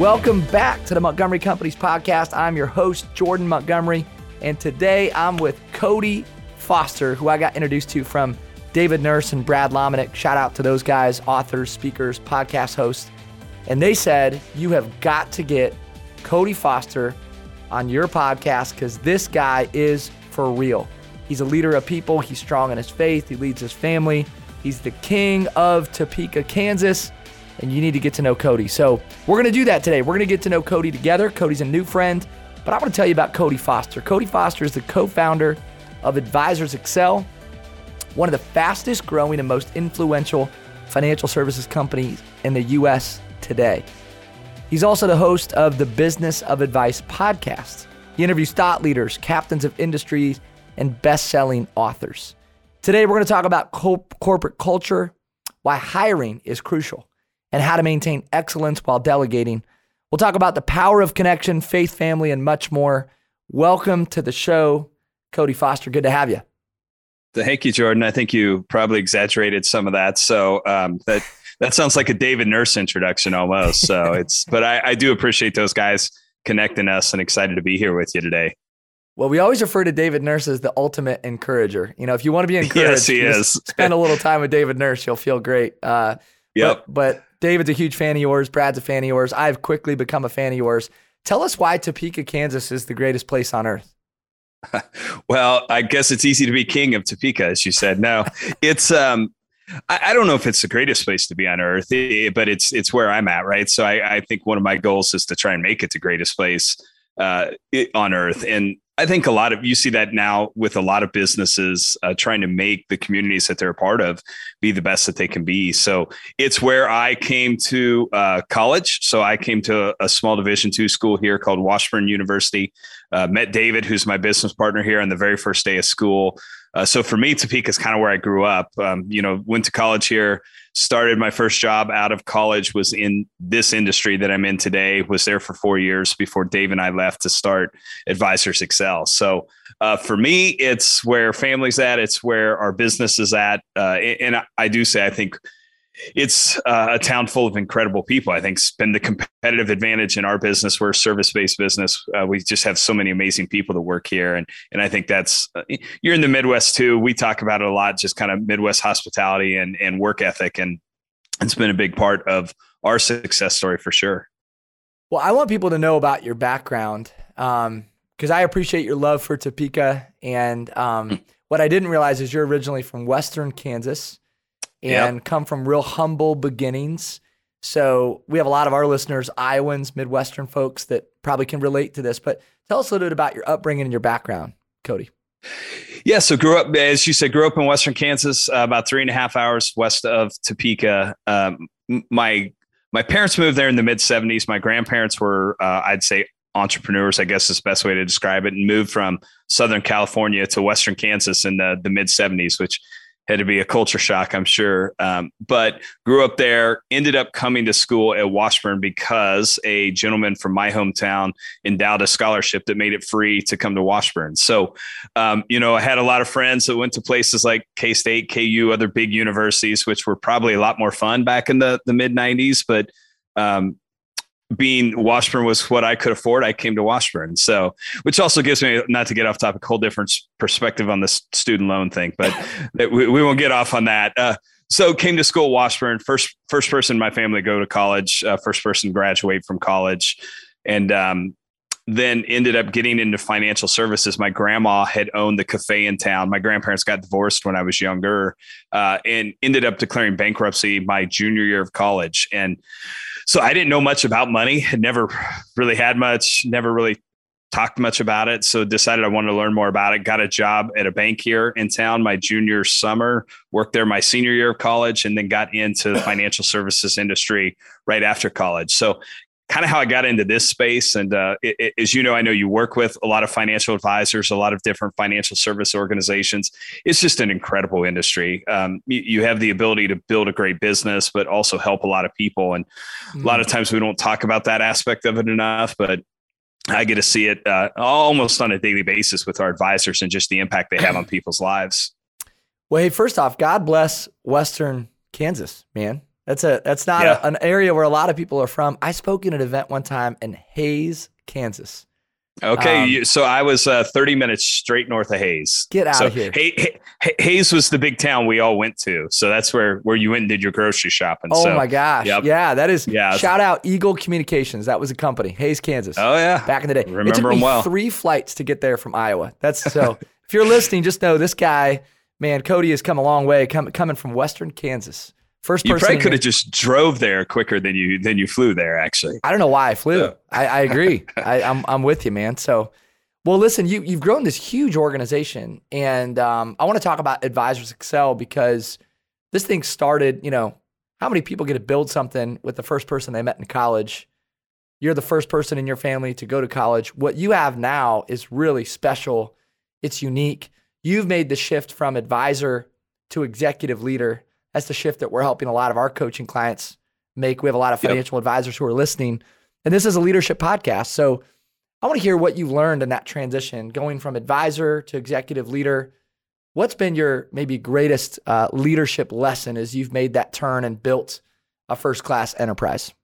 Welcome back to the Montgomery Companies podcast. I'm your host, Jordan Montgomery, and today I'm with Cody Foster, who I got introduced to from David Nurse and Brad Lomenick. Shout out to those guys, authors, speakers, podcast hosts. And they said, You have got to get Cody Foster on your podcast because this guy is for real. He's a leader of people, he's strong in his faith, he leads his family, he's the king of Topeka, Kansas and you need to get to know Cody. So we're going to do that today. We're going to get to know Cody together. Cody's a new friend, but I want to tell you about Cody Foster. Cody Foster is the co founder of Advisors Excel, one of the fastest growing and most influential financial services companies in the U.S. today. He's also the host of the Business of Advice podcast. He interviews thought leaders, captains of industries, and best selling authors. Today, we're going to talk about co- corporate culture, why hiring is crucial and how to maintain excellence while delegating. We'll talk about the power of connection, faith, family, and much more. Welcome to the show, Cody Foster. Good to have you. Thank you, Jordan. I think you probably exaggerated some of that. So um, that that sounds like a David Nurse introduction almost. So it's, but I, I do appreciate those guys connecting us and excited to be here with you today. Well, we always refer to David Nurse as the ultimate encourager. You know, if you want to be encouraged, yes, he is. spend a little time with David Nurse, you'll feel great. Uh, yep. But, but David's a huge fan of yours. Brad's a fan of yours. I've quickly become a fan of yours. Tell us why Topeka, Kansas is the greatest place on earth. well, I guess it's easy to be king of Topeka, as you said. No, it's um, I, I, don't know if it's the greatest place to be on earth, eh, but it's it's where I'm at, right? So I, I think one of my goals is to try and make it the greatest place uh, on earth, and I think a lot of you see that now with a lot of businesses uh, trying to make the communities that they're a part of be the best that they can be. So it's where I came to uh, college. So I came to a, small Division two school here called Washburn University. Uh, met David, who's my business partner here, on the very first day of school. Uh, so for me, Topeka is kind of where I grew up. Um, you know, went to college here, started my first job out of college was in this industry that I'm in today. Was there for four years before Dave and I left to start Advisors Excel. So uh, for me, it's where family's at. It's where our business is at. Uh, and I do say I think it's uh, a town full of incredible people. I think it's been the competitive advantage in our business. We're a service based business. Uh, we just have so many amazing people that work here, and and I think that's uh, you're in the Midwest too. We talk about it a lot, just kind of Midwest hospitality and and work ethic, and it's been a big part of our success story for sure. Well, I want people to know about your background because um, I appreciate your love for Topeka, and um, what I didn't realize is you're originally from Western Kansas and yep. come from real humble beginnings. So we have a lot of our listeners, Iowans, Midwestern folks that probably can relate to this. But tell us a little bit about your upbringing and your background, Cody. Yeah, so grew up, as you said, grew up in Western Kansas, uh, about three and a half hours west of Topeka. Um, my my parents moved there in the mid '70s. My grandparents were, uh, I'd say, entrepreneurs. I guess is the best way to describe it, and moved from Southern California to Western Kansas in the the mid '70s, which had to be a culture shock, I'm sure. Um, but grew up there, ended up coming to school at Washburn because a gentleman from my hometown endowed a scholarship that made it free to come to Washburn. So, um, you know, I had a lot of friends that went to places like K State, KU, other big universities, which were probably a lot more fun back in the, the mid 90s. But um, being Washburn was what I could afford, I came to Washburn. So, which also gives me, not to get off topic, whole different perspective on this student loan thing, but we, we, won't get off on that. Uh, so came to school Washburn, first, first person in my family to go to college, uh, first person graduate from college. And, um, then ended up getting into financial services. My grandma had owned the cafe in town. My grandparents got divorced when I was younger, uh, and ended up declaring bankruptcy my junior year of college. And so I didn't know much about money. Had never really had much. Never really talked much about it. So decided I wanted to learn more about it. Got a job at a bank here in town my junior summer, worked there my senior year of college, and then got into the financial services industry right after college. So kind of how I got into this space. And uh, it, it, as you know, I know you work with a lot of financial advisors, a lot of different financial service organizations. It's just an incredible industry. Um, you, you, have the ability to build a great business, but also help a lot of people. And mm-hmm. a lot of mm. times we don't talk about that aspect of it enough, but I get to see it uh, almost on a daily basis with our advisors and just the impact they have on people's lives. Well, hey, first off, God bless Western Kansas, man. That's a that's not yeah. a, an area where a lot of people are from. I spoke in an event one time in Hays, Kansas. Okay, um, so I was uh, 30 minutes straight north of Hays. Get out so of here. Hay, Hay, Hays was the big town we all went to, so that's where where you went and did your grocery shopping. Oh so, my gosh, yep. yeah, that is. Yeah, shout out Eagle Communications. That was a company, Hays, Kansas. Oh yeah, back in the day. Remember it took me well. Three flights to get there from Iowa. That's so. if you're listening, just know this guy, man, Cody has come a long way, com- coming from Western Kansas. First person. You probably could have just drove there quicker than you than you flew there. Actually, I don't know why I flew. Yeah. I, I, agree. I, I'm I'm with you, man. So, well, listen, you you've grown this huge organization, and um, I want to talk about Advisors Excel because this thing started. You know, how many people get to build something with the first person they met in college? You're the first person in your family to go to college. What you have now is really special. It's unique. You've made the shift from advisor to executive leader that's the shift that we're helping a lot of our coaching clients make. We have a lot of financial yep. advisors who are listening. And this is a leadership podcast. So I want to hear what you've learned in that transition, going from advisor to executive leader. What's been your maybe greatest uh, leadership lesson as you've made that turn and built a first class enterprise?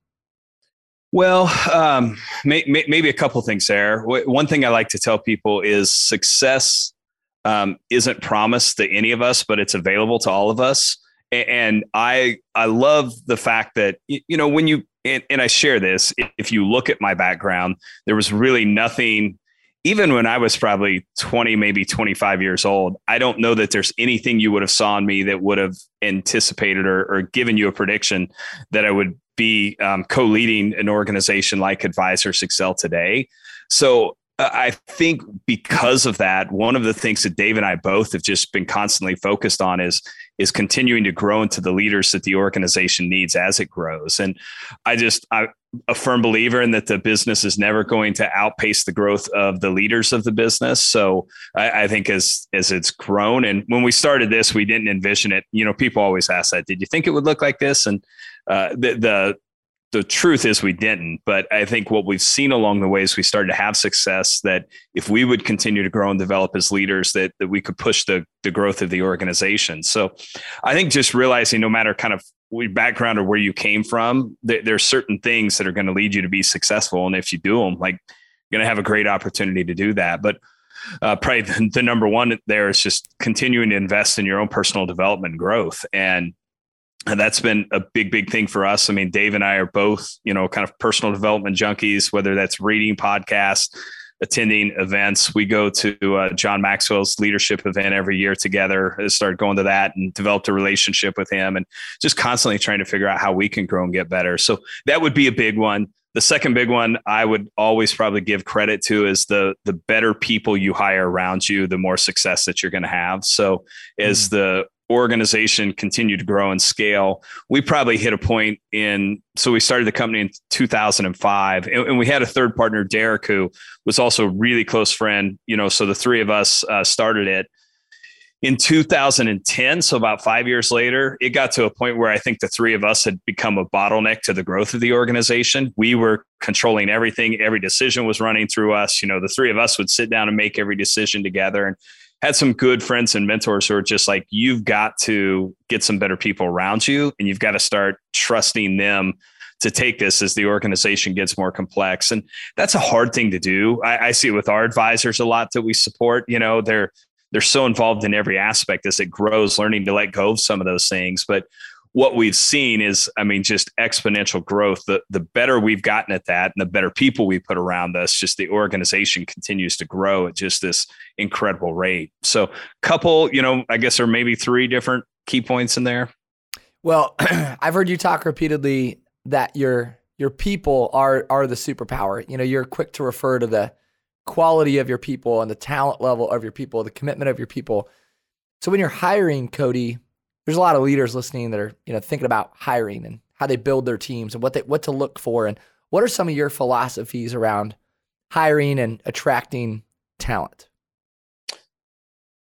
Well, um, may, may, maybe a couple things there. One thing I like to tell people is success um, isn't promised to any of us, but it's available to all of us and I I love the fact that you know when you and, and, I share this if you look at my background there was really nothing even when I was probably 20 maybe 25 years old I don't know that there's anything you would have saw in me that would have anticipated or, or given you a prediction that I would be um, co-leading an organization like Advisors Excel today. So I think because of that, one of the things that Dave and I both have just been constantly focused on is is continuing to grow into the leaders that the organization needs as it grows. And I just I a firm believer in that the business is never going to outpace the growth of the leaders of the business. So I, I think as as it's grown, and when we started this, we didn't envision it. You know, people always ask that. Did you think it would look like this? And uh, the the the truth is we didn't but i think what we've seen along the way is we started to have success that if we would continue to grow and develop as leaders that, that we could push the, the growth of the organization. So i think just realizing no matter kind of your background or where you came from there, there are certain things that are going to lead you to be successful. And if you do them like you're going to have a great opportunity to do that. But uh, probably the, the number one there is just continuing to invest in your own personal development growth. And and that's been a big big thing for us i mean dave and i are both you know kind of personal development junkies whether that's reading podcasts attending events we go to uh, john maxwell's leadership event every year together started going to that and developed a relationship with him and just constantly trying to figure out how we can grow and get better so that would be a big one the second big one I would always probably give credit to is the the better people you hire around you, the more success that you're going to have. So as mm. the organization continued to grow and scale, we probably hit a point in. So we started the company in 2005, and, and we had a third partner, Derek, who was also a really close friend. You know, so the three of us uh, started it in 2010 so about five years later it got to a point where i think the three of us had become a bottleneck to the growth of the organization we were controlling everything every decision was running through us you know the three of us would sit down and make every decision together and had some good friends and mentors who are just like, you've got to get some better people around you and you've got to start trusting them to take this as the organization gets more complex. And that's a hard thing to do. I, I see it with our advisors a lot that we support. You know, they're they're so involved in every aspect as it grows, learning to let go of some of those things. But what we've seen is, I mean, just exponential growth. The the better we've gotten at that, and the better people we put around us, just the organization continues to grow at just this incredible rate. So, couple, you know, I guess there are maybe three different key points in there. Well, I've heard you talk repeatedly that your your people are are the superpower. You know, you're quick to refer to the quality of your people and the talent level of your people, the commitment of your people. So when you're hiring Cody, there's a lot of leaders listening that are you know thinking about hiring and how they build their teams and what they what to look for. And what are some of your philosophies around hiring and attracting talent?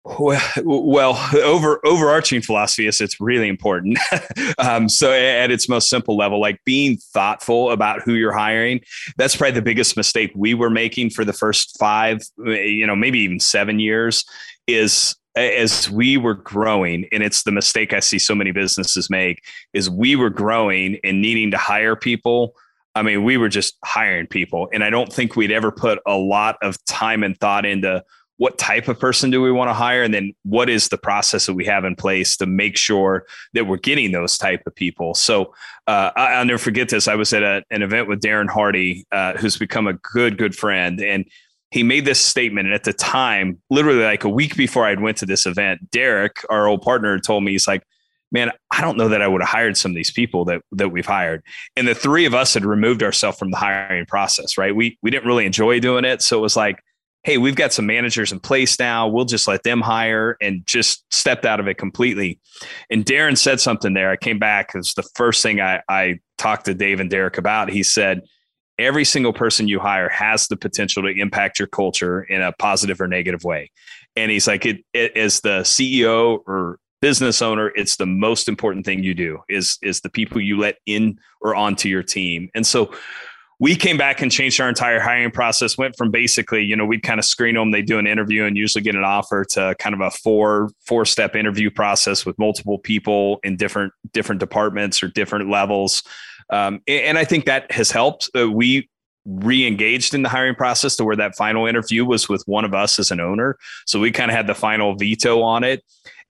Well, over overarching philosophy is it's really important. um, so at its most simple level, like being thoughtful about who you're hiring, that's probably the biggest mistake we were making for the first five, you know, maybe even seven years is as we were growing, and it's the mistake I see so many businesses make, is we were growing and needing to hire people. I mean, we were just hiring people. And I don't think we'd ever put a lot of time and thought into what type of person do we want to hire and then what is the process that we have in place to make sure that we're getting those type of people so uh, I, will never forget this i was at a, an event with darren hardy uh, who's become a good good friend and he made this statement and at the time literally like a week before i'd went to this event derek our old partner told me he's like man, I don't know that I would have hired some of these people that that we've hired. And the three of us had removed ourselves from the hiring process, right? We we didn't really enjoy doing it. So it was like, hey, we've got some managers in place now. We'll just let them hire and just stepped out of it completely. And Darren said something there. I came back because the first thing I, I talked to Dave and Derek about, he said, every single person you hire has the potential to impact your culture in a positive or negative way. And he's like, it, it as the CEO or business owner, it's the most important thing you do is, is the people you let in or onto your team. And so we came back and changed our entire hiring process went from basically you know we'd kind of screen them they do an interview and usually get an offer to kind of a four four step interview process with multiple people in different different departments or different levels um, and i think that has helped. Uh, we re-engaged in the hiring process to where that final interview was with one of us as an owner. So we kind of had the final veto on it.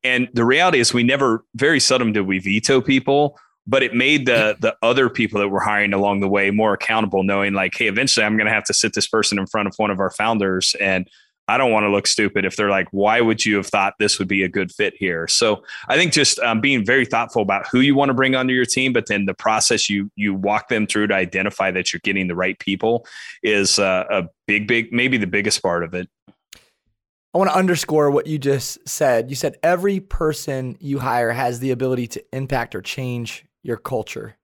And the reality is we never very seldom did we veto people but it made the the other people that we're hiring along the way more accountable knowing like hey eventually i'm to have to sit this person in front of one of our founders and i don't want to look stupid if they're like why would you have thought this would be a good fit here so i think just um, being very thoughtful about who you want to bring onto your team but then the process you you walk them through to identify that you're getting the right people is uh, a big big maybe the biggest part of it I want to underscore what you just said. You said every person you hire has the ability to impact or change your culture.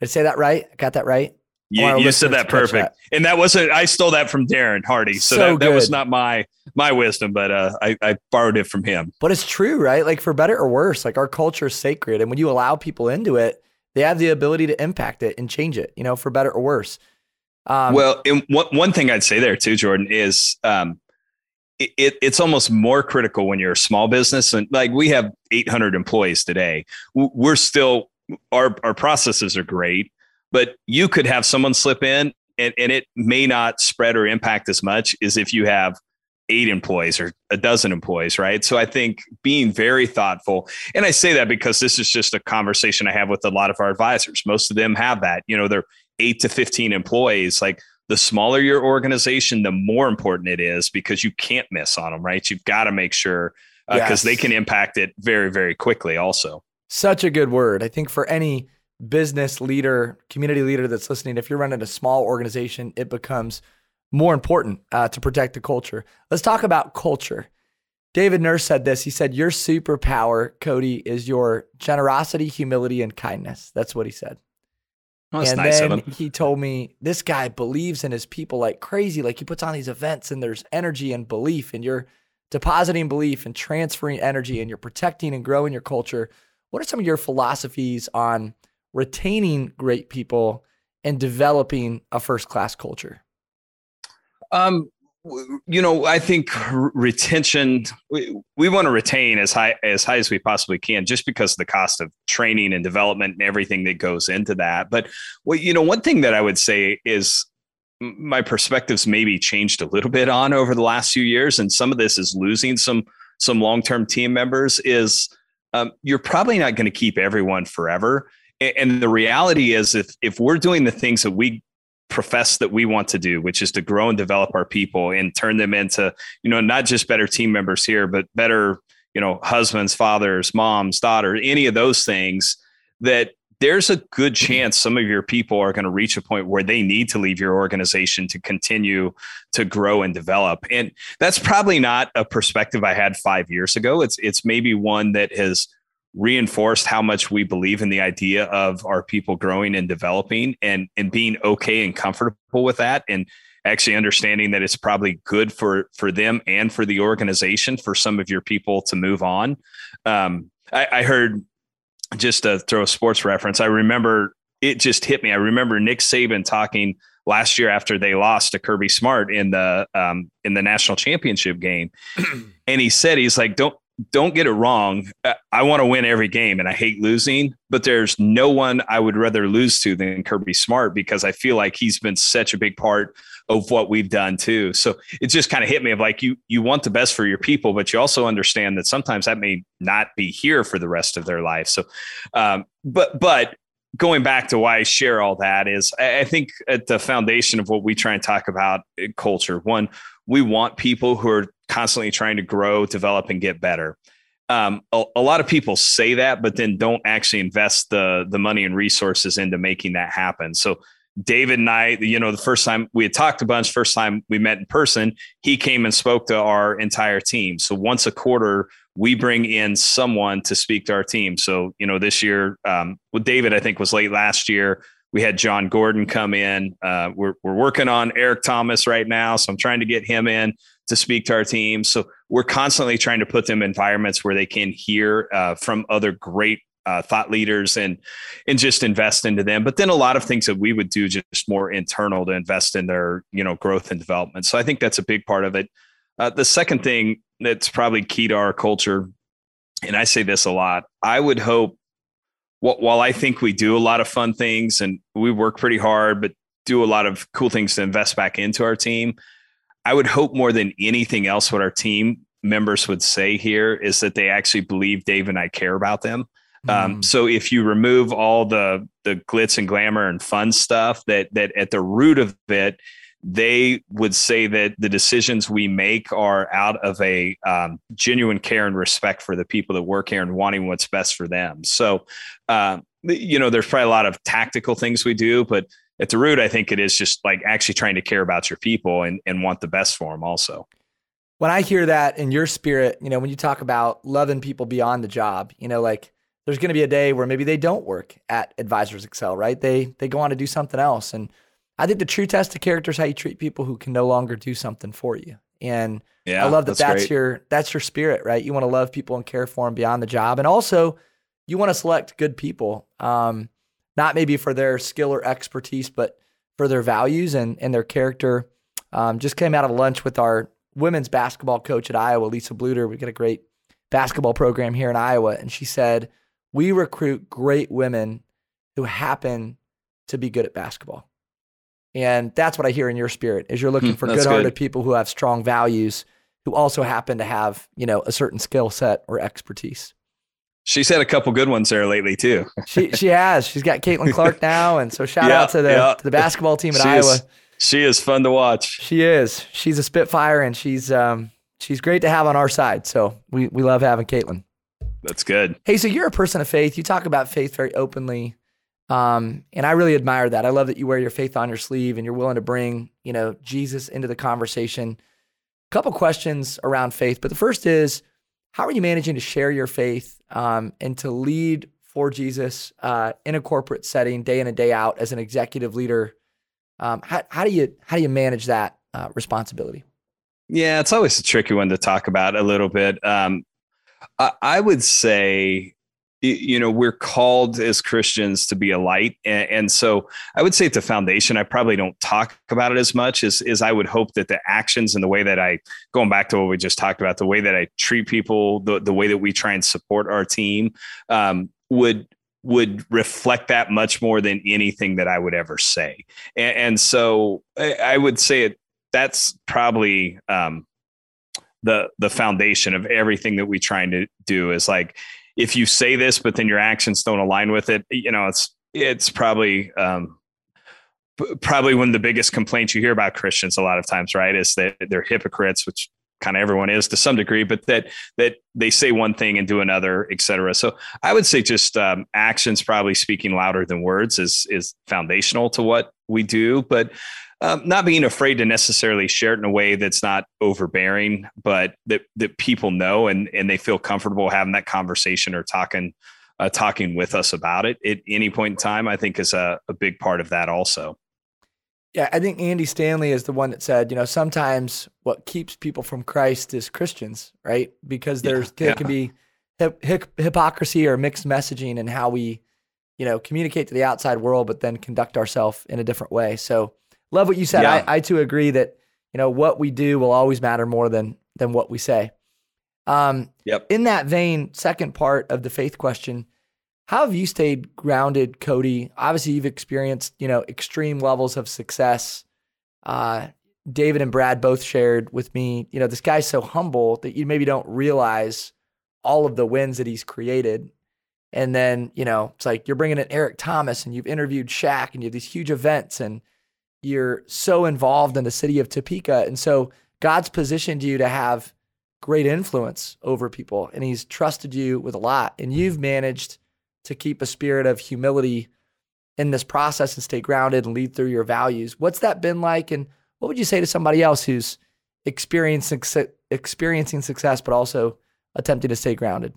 Did I say that right? Got that right? Yeah, you, you said that perfect. That. And that wasn't I stole that from Darren Hardy. So, so that, that, was not my my wisdom, but uh, I, I borrowed it from him. But it's true, right? Like for better or worse, like our culture is sacred. And when you allow people into it, they have the ability to impact it and change it, you know, for better or worse. Um, well, and one, one thing I'd say there too, Jordan, is um, it, it, it's almost more critical when you're a small business. And like we have 800 employees today, we're still our our processes are great, but you could have someone slip in and, and it may not spread or impact as much as if you have eight employees or a dozen employees, right? So I think being very thoughtful, and I say that because this is just a conversation I have with a lot of our advisors. Most of them have that, you know, they're eight to 15 employees. Like the smaller your organization, the more important it is because you can't miss on them, right? You've got to make sure because uh, yes. they can impact it very, very quickly also. Such a good word. I think for any business leader, community leader that's listening, if you're running a small organization, it becomes more important uh, to protect the culture. Let's talk about culture. David Nurse said this. He said, Your superpower, Cody, is your generosity, humility, and kindness. That's what he said. Oh, and nice then he told me this guy believes in his people like crazy. Like he puts on these events and there's energy and belief, and you're depositing belief and transferring energy, and you're protecting and growing your culture what are some of your philosophies on retaining great people and developing a first class culture? Um, you know, I think retention. We, we want to retain as high as high as we possibly can, just because of the cost of training and development and everything that goes into that. But well, you know, one thing that I would say is my perspectives maybe changed a little bit on over the last few years, and some of this is losing some some long term team members. Is um, you're probably not going to keep everyone forever. And the reality is, if if we're doing the things that we profess that we want to do, which is to grow and develop our people and turn them into, you know, not just better team members here, but better, you know, husbands, fathers, moms, daughters, any of those things, that there's a good chance some of your people are going to reach a point where they need to leave your organization to continue to grow and develop. And that's probably not a perspective I had five years ago. It's it's maybe one that has reinforced how much we believe in the idea of our people growing and developing and and being okay and comfortable with that and actually understanding that it's probably good for for them and for the organization for some of your people to move on um, I, I heard just to throw a sports reference, I remember it just hit me. I remember Nick Saban talking last year after they lost to Kirby Smart in the um, in the national championship game, and he said he's like, don't don't get it wrong. I want to win every game and I hate losing, but there's no one I would rather lose to than Kirby Smart because I feel like he's been such a big part of what we've done too. So it just kind of hit me of like you you want the best for your people, but you also understand that sometimes that may not be here for the rest of their life. So, um, but but going back to why I share all that is I, I think at the foundation of what we try and talk about culture. One, we want people who are constantly trying to grow, develop, and get better. Um, a, a, lot of people say that, but then don't actually invest the the money and resources into making that happen. So David and I, you know, the first time we had talked a bunch, first time we met in person, he came and spoke to our entire team. So once a quarter, we bring in someone to speak to our team. So, you know, this year, um, with David, I think was late last year. We had Jon Gordon come in. Uh, we're, we're working on Eric Thomas right now. So I'm trying to get him in to speak to our team. So we're constantly trying to put them in environments where they can hear uh, from other great uh, thought leaders and and just invest into them. But then a lot of things that we would do just more internal to invest in their you know growth and development. So I think that's a big part of it. Uh, the second thing that's probably key to our culture, and I say this a lot, I would hope. While I think we do a lot of fun things and we work pretty hard, but do a lot of cool things to invest back into our team, I would hope more than anything else what our team members would say here is that they actually believe Dave and I care about them. Um, mm. so if you remove all the the glitz and glamour and fun stuff, that that at the root of it, they would say that the decisions we make are out of a um, genuine care and respect for the people that work here and wanting what's best for them. So, uh, you know, there's probably a lot of tactical things we do, but at the root, I think it is just like actually trying to care about your people and, and want the best for them also. When I hear that in your spirit, you know, when you talk about loving people beyond the job, you know, like there's going to be a day where maybe they don't work at Advisors Excel, right? They they go on to do something else. And I think the true test of character is how you treat people who can no longer do something for you. And yeah, I love that that's, that's your that's your spirit, right? You want to love people and care for them beyond the job, and also you want to select good people, um, not maybe for their skill or expertise, but for their values and and their character. Um, just came out of lunch with our women's basketball coach at Iowa, Lisa Bluder. We got a great basketball program here in Iowa, and she said we recruit great women who happen to be good at basketball. And that's what I hear in your spirit is you're looking hmm, for good-hearted good. people who have strong values who also happen to have, you know, a certain skill set or expertise. She's had a couple good ones there lately too. she she has. She's got Caitlin Clark now, and so shout yeah, out to the yeah. to the basketball team at she Iowa. Is, she is fun to watch. She is. She's a spitfire, and she's um she's great to have on our side. So we we love having Caitlin. That's good. Hey, so you're a person of faith. You talk about faith very openly. Um, and I really admire that. I love that you wear your faith on your sleeve and you're willing to bring, you know, Jesus into the conversation. A couple questions around faith, but the first is, how are you managing to share your faith um, and to lead for Jesus uh, in a corporate setting, day in and day out, as an executive leader? Um, how, how, do you how do you manage that uh, responsibility? Yeah, it's always a tricky one to talk about a little bit. Um, I, I would say you know we're called as christians to be a light. And, and, so i would say at the foundation i probably don't talk about it as much as, as i would hope that the actions and the way that i going back to what we just talked about the way that i treat people the, the way that we try and support our team um, would would reflect that much more than anything that i would ever say. And, and so I, I, would say it that's probably um, the the foundation of everything that we trying to do is like if you say this but then your actions don't align with it you know it's it's probably um, probably one of the biggest complaints you hear about Christians a lot of times, right? Is that they're hypocrites, which kind of everyone is to some degree, but that that they say one thing and do another, et cetera. So I would say just um, actions probably speaking louder than words is is foundational to what we do. But um, not being afraid to necessarily share it in a way that's not overbearing, but that that people know and and they feel comfortable having that conversation or talking uh, talking with us about it at any point in time. I think is a, a big part of that also. Yeah, I think Andy Stanley is the one that said, you know, sometimes what keeps people from Christ is Christians, right? Because there's yeah, there yeah. can be hip, hip, hypocrisy or mixed messaging in how we, you know, communicate to the outside world, but then conduct ourselves in a different way. So love what you said. Yeah. I, I too agree that you know what we do will always matter more than than what we say. Um, yep. In that vein, second part of the faith question: How have you stayed grounded, Cody? Obviously, you've experienced you know extreme levels of success. Uh, David and Brad both shared with me, you know, this guy's so humble that you maybe don't realize all of the wins that he's created. And then, you know, it's like you're bringing in Eric Thomas and you've interviewed Shaq and you have these huge events and you're so involved in the city of Topeka. And so God's positioned you to have great influence over people and he's trusted you with a lot. And you've managed to keep a spirit of humility in this process and stay grounded and lead through your values. What's that been like? And what would you say to somebody else who's experiencing experiencing success but also attempting to stay grounded?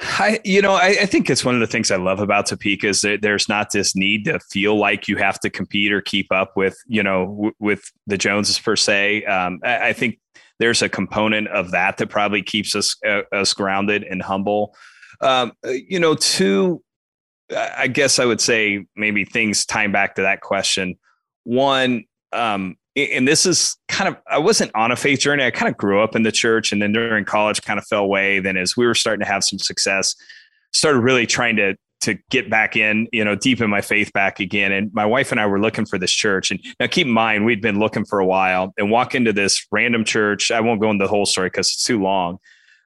I, you know, I, I, think it's one of the things I love about Topeka is that there's not this need to feel like you have to compete or keep up with, you know, w- with the Joneses per se. Um, I, I, think there's a component of that that probably keeps us uh, us grounded and humble. Um, you know, two, I guess I would say maybe things tying back to that question. One, um, and this is kind of i wasn't on a faith journey. I kind of grew up in the church and then during college kind of fell away. Then as we were starting to have some success started really trying to to get back in you know deepen my faith back again. And my wife and i were looking for this church. And now keep in mind we'd been looking for a while and walk into this random church. I won't go into the whole story because it's too long.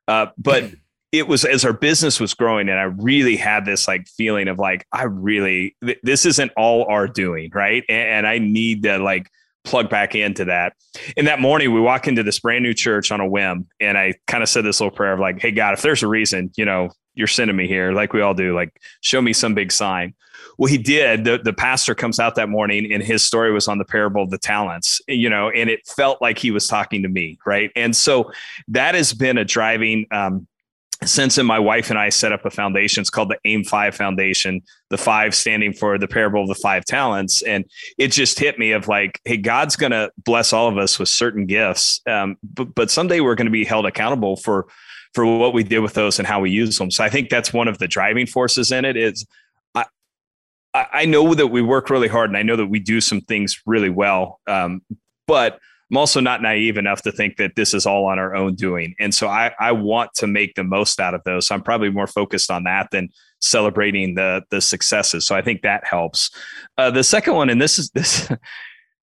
Uh, but it was as our business was growing and i really had this like feeling of like i really th- this isn't all our doing right? And, and i need to like plug back into that. And that morning, we walk into this brand new church on a whim, and I kind of said this little prayer of like, "Hey God, if there's a reason, you know, you're sending me here, like we all do, like show me some big sign." Well, he did. The, the pastor comes out that morning, and his story was on the parable of the talents, you know, and it felt like he was talking to me, right? And so that has been a driving um, since then, my wife and I set up a foundation. It's called the AIM Five Foundation. The five standing for the parable of the five talents, and it just hit me of like, hey, God's going to bless all of us with certain gifts, um, but but someday we're going to be held accountable for for what we did with those and how we use them. So I think that's one of the driving forces in it. Is I I know that we work really hard, and I know that we do some things really well, um, but I'm also not naive enough to think that this is all on our own doing. And so I, I want to make the most out of those. So I'm probably more focused on that than celebrating the the successes. So I think that helps. Uh, the second one, and this is this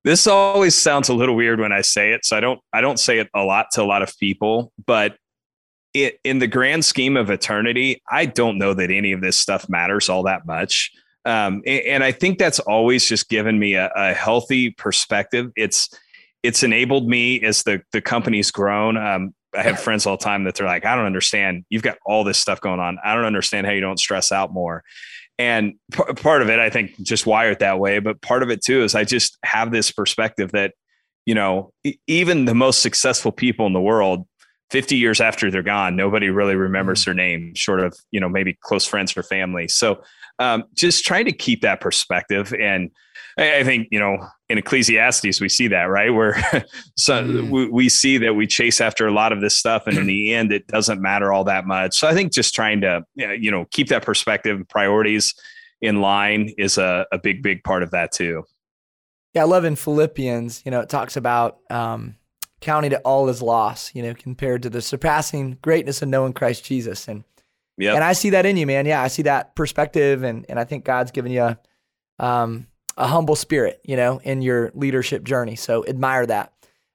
this always sounds a little weird when I say it. So I don't I don't say it a lot to a lot of people, but it, in the grand scheme of eternity, I don't know that any of this stuff matters all that much. Um, and, and, I think that's always just given me a, a healthy perspective. It's it's enabled me as the the company's grown. Um, I have friends all the time that they're like, I don't understand. You've got all this stuff going on. I don't understand how you don't stress out more. And p- part of it, I think, just wired that way. But part of it too is I just have this perspective that, you know, even the most successful people in the world, 50 years after they're gone, nobody really remembers mm. their name, short of, you know, maybe close friends or family. So um, just trying to keep that perspective. And I, I, think, you know, in Ecclesiastes, we see that, right? Where so mm. we, we, see that we chase after a lot of this stuff. And in the end, it doesn't matter all that much. So I think just trying to, you know, keep that perspective and priorities in line is a, a big, big part of that too. Yeah, I love in Philippians, you know, it talks about um, counting it all as loss, you know, compared to the surpassing greatness of knowing Christ Jesus. And yeah. And I see that in you, man. Yeah, I see that perspective, and and I think God's given you a, um, a humble spirit, you know, in your leadership journey. So admire that.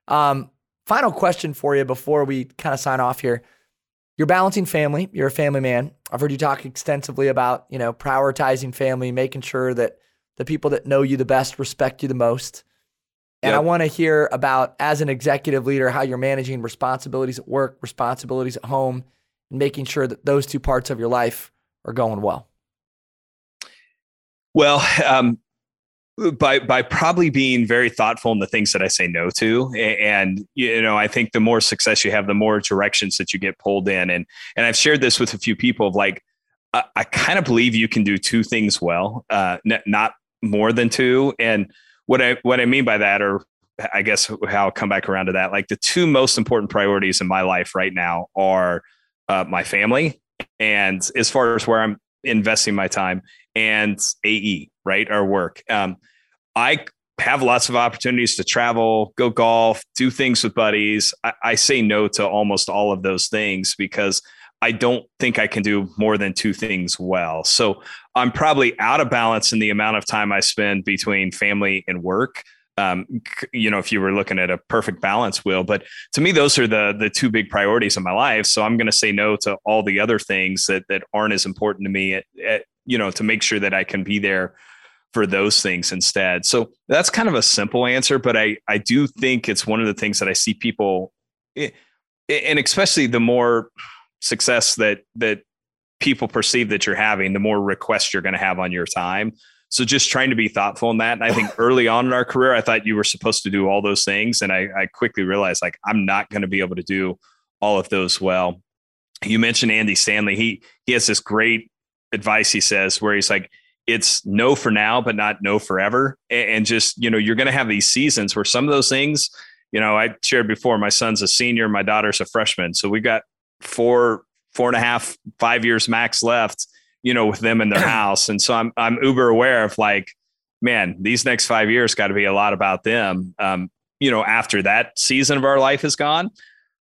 Um, final question for you before we kind of sign off here. You're balancing family. You're a family man. I've heard you talk extensively about you know prioritizing family, making sure that the people that know you the best respect you the most. And yep. I want to hear about, as an executive leader, how you're managing responsibilities at work, responsibilities at home, and making sure that those two parts of your life are going well? Well, um, by by probably being very thoughtful in the things that I say no to, and you know, I think the more success you have, the more directions that you get pulled in, and and I've shared this with a few people of like, I, I kind of believe you can do two things well, uh, n- not more than two, and what I what I mean by that, or I guess how I'll come back around to that, like the two most important priorities in my life right now are uh, my family and as far as where I'm investing my time and AE, right? Our work. Um, I have lots of opportunities to travel, go golf, do things with buddies. I, I say no to almost all of those things because I don't think I can do more than two things well. So I'm probably out of balance in the amount of time I spend between family and work. Um, you know, if you were looking at a perfect balance wheel, but to me, those are the the two big priorities in my life. So I'm going to say no to all the other things that that aren't as important to me. At, at, you know, to make sure that I can be there for those things instead. So that's kind of a simple answer, but I I do think it's one of the things that I see people, eh, and especially the more success that that people perceive that you're having, the more requests you're going to have on your time. So just trying to be thoughtful in that. And I think early on in our career, I thought you were supposed to do all those things. And I, I quickly realized like I'm not going to be able to do all of those well. You mentioned Andy Stanley. He he has this great advice he says where he's like, it's no for now, but not no forever. And just, you know, you're going to have these seasons where some of those things, you know, I shared before, my son's a senior, my daughter's a freshman. So we've got four, four and a half, five years max left, you know, with them in their house. And so I'm, I'm uber aware of like, man, these next five years got to be a lot about them. Um, you know, after that season of our life is gone,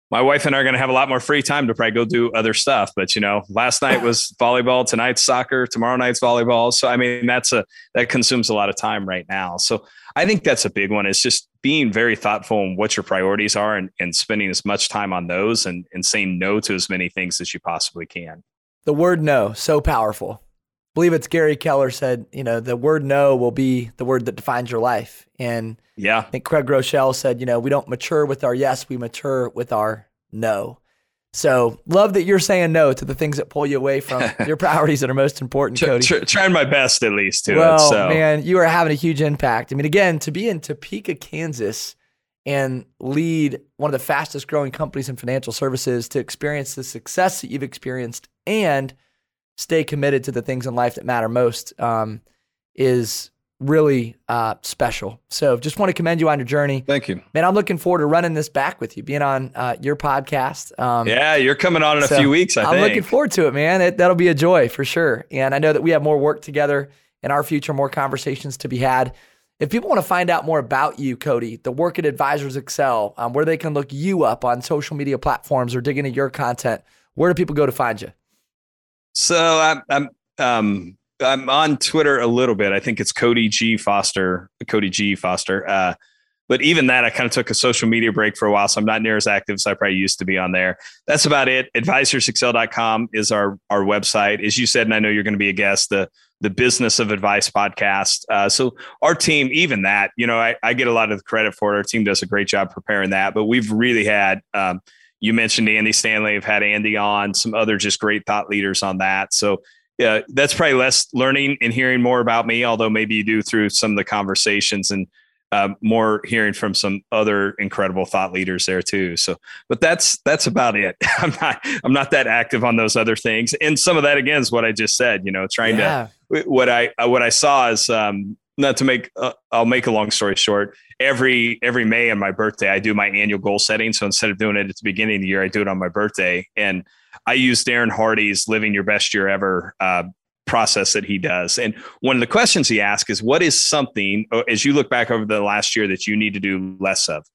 my wife and I are going to have a lot more free time to probably go do other stuff. But you know, last night was volleyball, tonight's soccer, tomorrow night's volleyball. So I mean, that's a that consumes a lot of time right now. So I think that's a big one. Is just being very thoughtful on what your priorities are and, and spending as much time on those and, and saying no to as many things as you possibly can. The word no, so powerful. Believe it's Gary Keller said, you know, the word no will be the word that defines your life. And yeah. I think Craig Groeschel said, you know, we don't mature with our yes, we mature with our no. So love that you're saying no to the things that pull you away from your priorities that are most important, Cody. Tr- trying my best at least to well, it. So. man, you are having a huge impact. I mean, again, to be in Topeka, Kansas, and lead one of the fastest growing companies in financial services to experience the success that you've experienced and stay committed to the things in life that matter most um, is really uh, special. So just want to commend you on your journey. Thank you. Man, I'm looking forward to running this back with you, being on uh, your podcast. Um, yeah, you're coming on in a few weeks, I am looking forward to it, man. It, that'll be a joy for sure. And I know that we have more work together in our future, more conversations to be had. If people want to find out more about you, Cody, the work at Advisors Excel, um, where they can look you up on social media platforms or dig into your content, where do people go to find you? So I'm, I'm um, I'm on Twitter a little bit. I think it's Cody G Foster, Cody G Foster. Uh, but even that, I kind of took a social media break for a while, so I'm not near as active as I probably used to be on there. That's about it. AdvisorsExcel.com is our our website. As you said, and I know you're going to be a guest. The the Business of Advice podcast. Uh, so our team, even that, you know, I, I, get a lot of the credit for it. Our team does a great job preparing that. But we've really had. Um, you mentioned Andy Stanley. I've had Andy on, some other just great thought leaders on that. So yeah, that's probably less learning and hearing more about me, although maybe you do through some of the conversations and uh, more hearing from some other incredible thought leaders there too. So, but that's that's about it. I'm not I'm not that active on those other things, and some of that again is what I just said. You know, trying yeah. to what I what I saw is um, not to make uh, I'll make a long story short. Every every May on my birthday, I do my annual goal setting. So instead of doing it at the beginning of the year, I do it on my birthday, and I use Darren Hardy's "Living Your Best Year Ever" uh, process that he does. And one of the questions he asks is, "What is something uh, as you look back over the last year that you need to do less of?"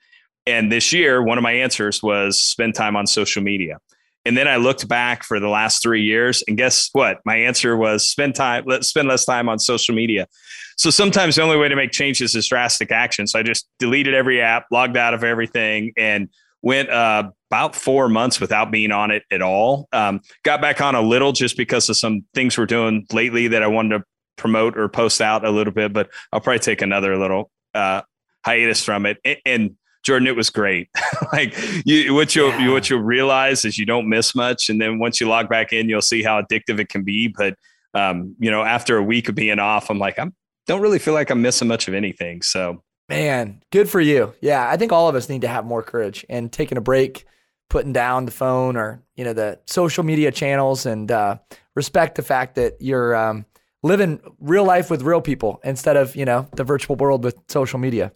And this year, one of my answers was spend time on social media. And then I looked back for the last three years, and guess what? My answer was spend time, let's spend less time on social media. So sometimes the only way to make changes is drastic action. So I just deleted every app, logged out of everything, and went uh, about four months without being on it at all. Um, got back on a little just because of some things we're doing lately that I wanted to promote or post out a little bit, but I'll probably take another little uh, hiatus from it. And, and, Jordan, it was great. like you, what you'll yeah. what you'll realize is you don't miss much, and then once you log back in, you'll see how addictive it can be. But um, you know, after a week of being off, I'm like, I'm don't really feel like I'm missing much of anything. So Man, good for you. Yeah, I think all of us need to have more courage and taking a break, putting down the phone or you know the social media channels, and uh, respect the fact that you're um, living real life with real people instead of you know the virtual world with social media.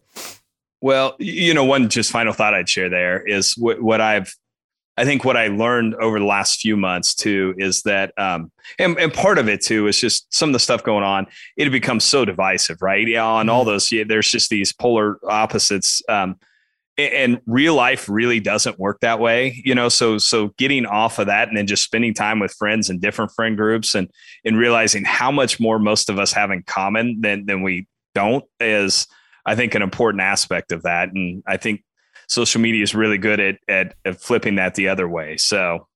Well, you know, one just final thought I'd share there is what, what I've I think what I learned over the last few months too is that, um, and, and part of it too is just some of the stuff going on. It becomes so divisive, right? Yeah, on all mm-hmm. those, yeah, there's just these polar opposites. Um, and real life really doesn't work that way you know so so getting off of that and then just spending time with friends and different friend groups and and realizing how much more most of us have in common than than we don't is i think an important aspect of that and i think social media is really good at at, at flipping that the other way so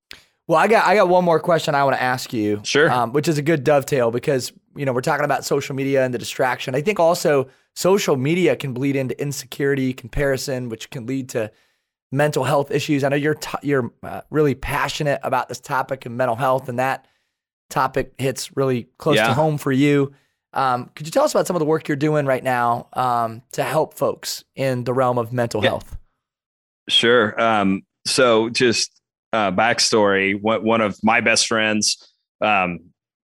well i got i got one more question i want to ask you sure um, which is a good dovetail because you know we're talking about social media and the distraction i think also social media can bleed into insecurity, comparison, which can lead to mental health issues. I know you're t- you're uh, really passionate about this topic of mental health, and that topic hits really close yeah. to home for you. Um, could you tell us about some of the work you're doing right now um, to help folks in the realm of mental yeah. health? Sure. Um, so, just uh, backstory: one, one of my best friends um,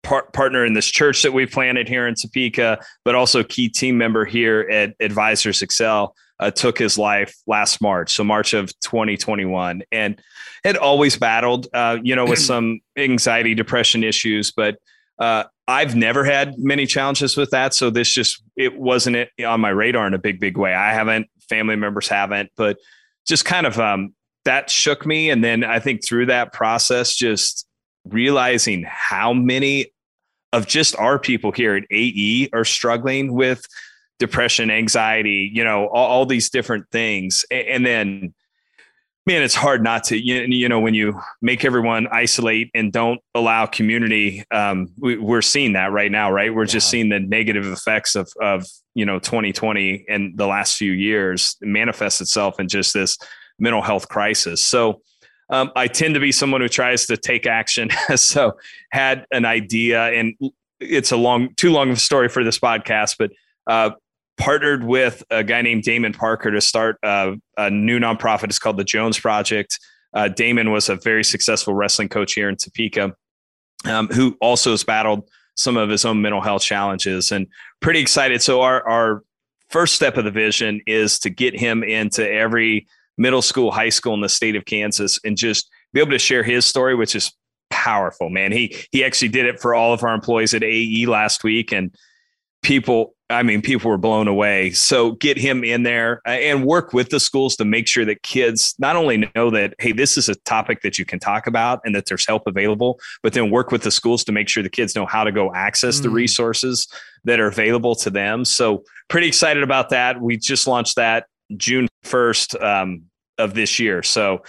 par- partner in this church that we planted here in Topeka, but also key team member here at Advisors Excel, uh, took his life last March, so March of 2021, and had always battled, uh, you know, with some anxiety, depression issues, but uh, I've never had many challenges with that, so this just it wasn't it on my radar in a big, big way. I haven't, family members haven't, but just kind of um, that shook me, and then I think through that process, just realizing how many of just our people here at AE are struggling with depression, anxiety, you know, all, all these different things. And, and, then, man, it's hard not to, you, you, know, when you make everyone isolate and don't allow community, um, we, are seeing that right now, right? We're yeah. just seeing the negative effects of, of, you know, 2020 and the last few years manifest itself in just this mental health crisis. So, um, I tend to be someone who tries to take action. so had an idea, and it's a long, too long of a story for this podcast, but uh, partnered with a guy named Damon Parker to start a, a new nonprofit. It's called the Jones Project. Uh, Damon was a very successful wrestling coach here in Topeka, um, who also has battled some of his own mental health challenges, and pretty excited. So our our first step of the vision is to get him into every middle school, high school in the state of Kansas and just be able to share his story, which is powerful, man. He he actually did it for all of our employees at AE last week and people I mean people were blown away. So get him in there uh, and work with the schools to make sure that kids not only know that hey this is a topic that you can talk about and that there's help available, but then work with the schools to make sure the kids know how to go access mm. the resources that are available to them. So pretty excited about that. We just launched that June 1st um, of this year. So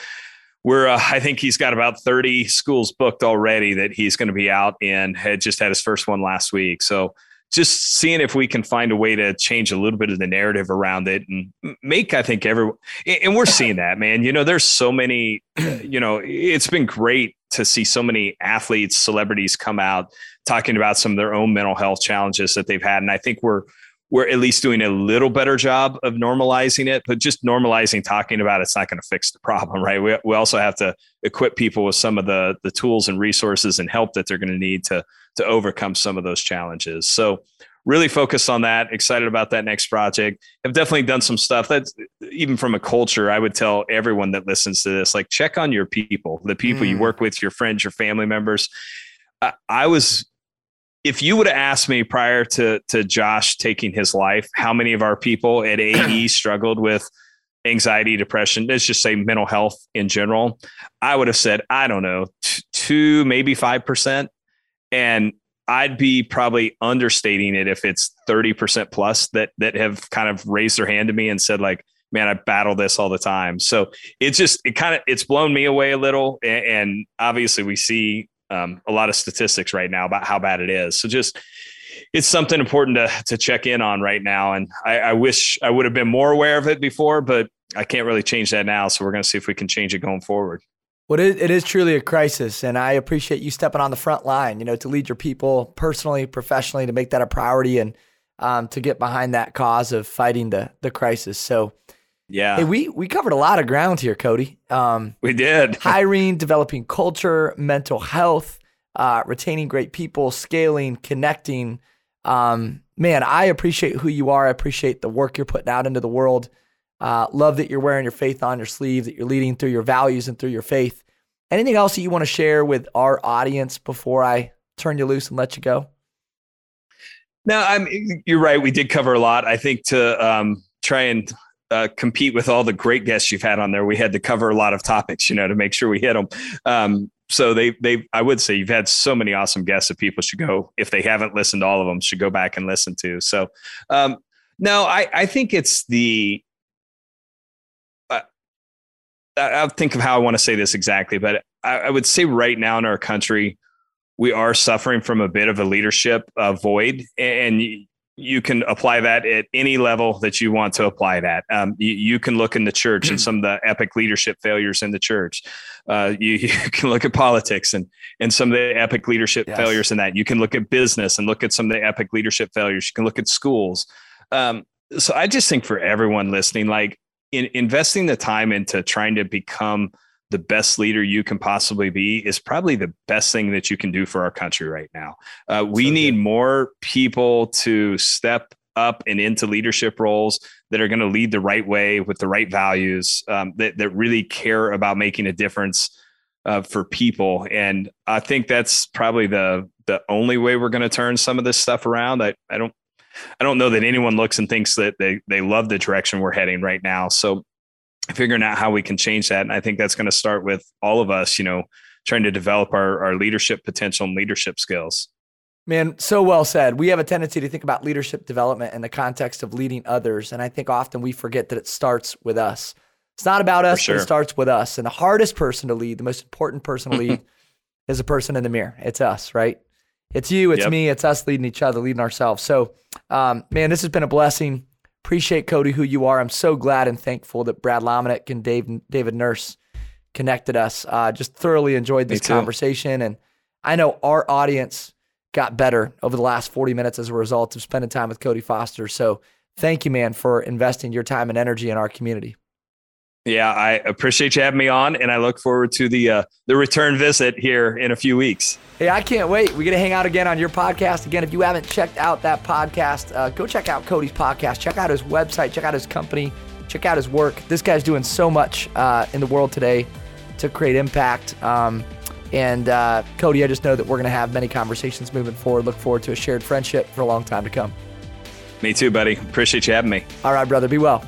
we're, uh, I think he's got about 30 schools booked already that he's going to be out in. Had just had his first one last week. So just seeing if we can find a way to change a little bit of the narrative around it and make, I think, everyone, and we're seeing that, man. You know, there's so many, you know, it's been great to see so many athletes, celebrities come out talking about some of their own mental health challenges that they've had. And I think we're, we're at least doing a little better job of normalizing it, but just normalizing talking about it's not going to fix the problem, right? We, we also have to equip people with some of the the tools and resources and help that they're going to need to to overcome some of those challenges. So really focused on that excited about that next project have definitely done some stuff that's even from a culture i would tell everyone that listens to this like check on your people the people mm. you work with your friends your family members I, I was if you would have asked me prior to to Josh taking his life, how many of our people at AE struggled with anxiety, depression, let's just say mental health in general, I would have said, I don't know, t- two, maybe 5%. And I'd be probably understating it if it's 30% plus that that have kind of raised their hand to me and said like, man, I battle this all the time. So it's just it kind of it's blown me away a little. And, and obviously we see um, a lot of statistics right now about how bad it is. So just it's something important to to check in on right now. And I, I wish I would have been more aware of it before, but I can't really change that now. So we're going to see if we can change it going forward. Well, it is truly a crisis, and I appreciate you stepping on the front line. You know, to lead your people personally, professionally, to make that a priority, and um, to get behind that cause of fighting the the crisis. So, yeah. Hey, we we covered a lot of ground here, Cody. Um, we did. hiring, developing culture, mental health, uh, retaining great people, scaling, connecting. Um, man, I appreciate who you are. I appreciate the work you're putting out into the world. Uh, love that you're wearing your faith on your sleeve, that you're leading through your values and through your faith. Anything else that you want to share with our audience before I turn you loose and let you go? No, I'm. You're right. We did cover a lot. I think to um, try and uh, compete with all the great guests you've had on there, we had to cover a lot of topics, you know, to make sure we hit them. Um, so they, they, I would say you've had so many awesome guests that people should go if they haven't listened to all of them, should go back and listen to. So, um, no, I, I think it's the. I'll think of how I want to say this exactly, but I, I would say right now in our country, we are suffering from a bit of a leadership uh, void, and you can apply that at any level that you want to apply that. Um, you, you, can look in the church and some of the epic leadership failures in the church. Uh, you, you, can look at politics and and some of the epic leadership yes. failures in that. You can look at business and look at some of the epic leadership failures. You can look at schools. Um, so I just think for everyone listening, like in, investing the time into trying to become the best leader you can possibly be is probably the best thing that you can do for our country right now. Uh, we so need more people to step up and into leadership roles that are going to lead the right way with the right values um, that, that really care about making a difference uh, for people. And I think that's probably the the only way we're going to turn some of this stuff around. I, I don't I don't know that anyone looks and thinks that they they love the direction we're heading right now. So figuring out how we can change that. And I think that's going to start with all of us, you know, trying to develop our, our leadership potential and leadership skills. Man, so well said. We have a tendency to think about leadership development in the context of leading others. And I think often we forget that it starts with us. It's not about us, sure. but it starts with us. And the hardest person to lead, the most important person to lead, is a person in the mirror. It's us, right? It's you, it's yep. me, it's us leading each other, leading ourselves. So, um, man, this has been a blessing. Appreciate Cody who you are. I'm so glad and thankful that Brad Lomenick and Dave, David Nurse connected us. Uh, just thoroughly enjoyed this conversation, and I know our audience got better over the last 40 minutes as a result of spending time with Cody Foster. So thank you, man, for investing your time and energy in our community. Yeah, I appreciate you having me on, and I look forward to the uh, the return visit here in a few weeks. Hey, I can't wait. We get to hang out again on your podcast again. If you haven't checked out that podcast, uh, go check out Cody's podcast. Check out his website. Check out his company. Check out his work. This guy's doing so much uh, in the world today to create impact. Um, and uh, Cody, I just know that we're going to have many conversations moving forward. Look forward to a shared friendship for a long time to come. Me too, buddy. Appreciate you having me. All right, brother. Be well.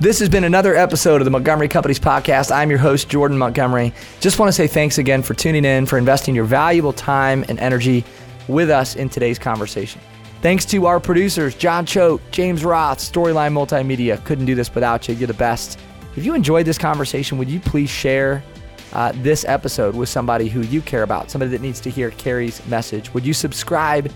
This has been another episode of the Montgomery Companies Podcast. I'm your host, Jordan Montgomery. Just want to say thanks again for tuning in, for investing your valuable time and energy with us in today's conversation. Thanks to our producers, John Choate, James Roth, Storyline Multimedia. Couldn't do this without you. You're the best. If you enjoyed this conversation, would you please share uh, this episode with somebody who you care about, somebody that needs to hear Carrie's message? Would you subscribe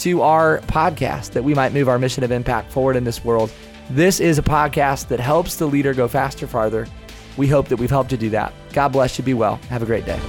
to our podcast that we might move our mission of impact forward in this world? This is a podcast that helps the leader go faster, farther. We hope that we've helped you do that. God bless you. Be well. Have a great day.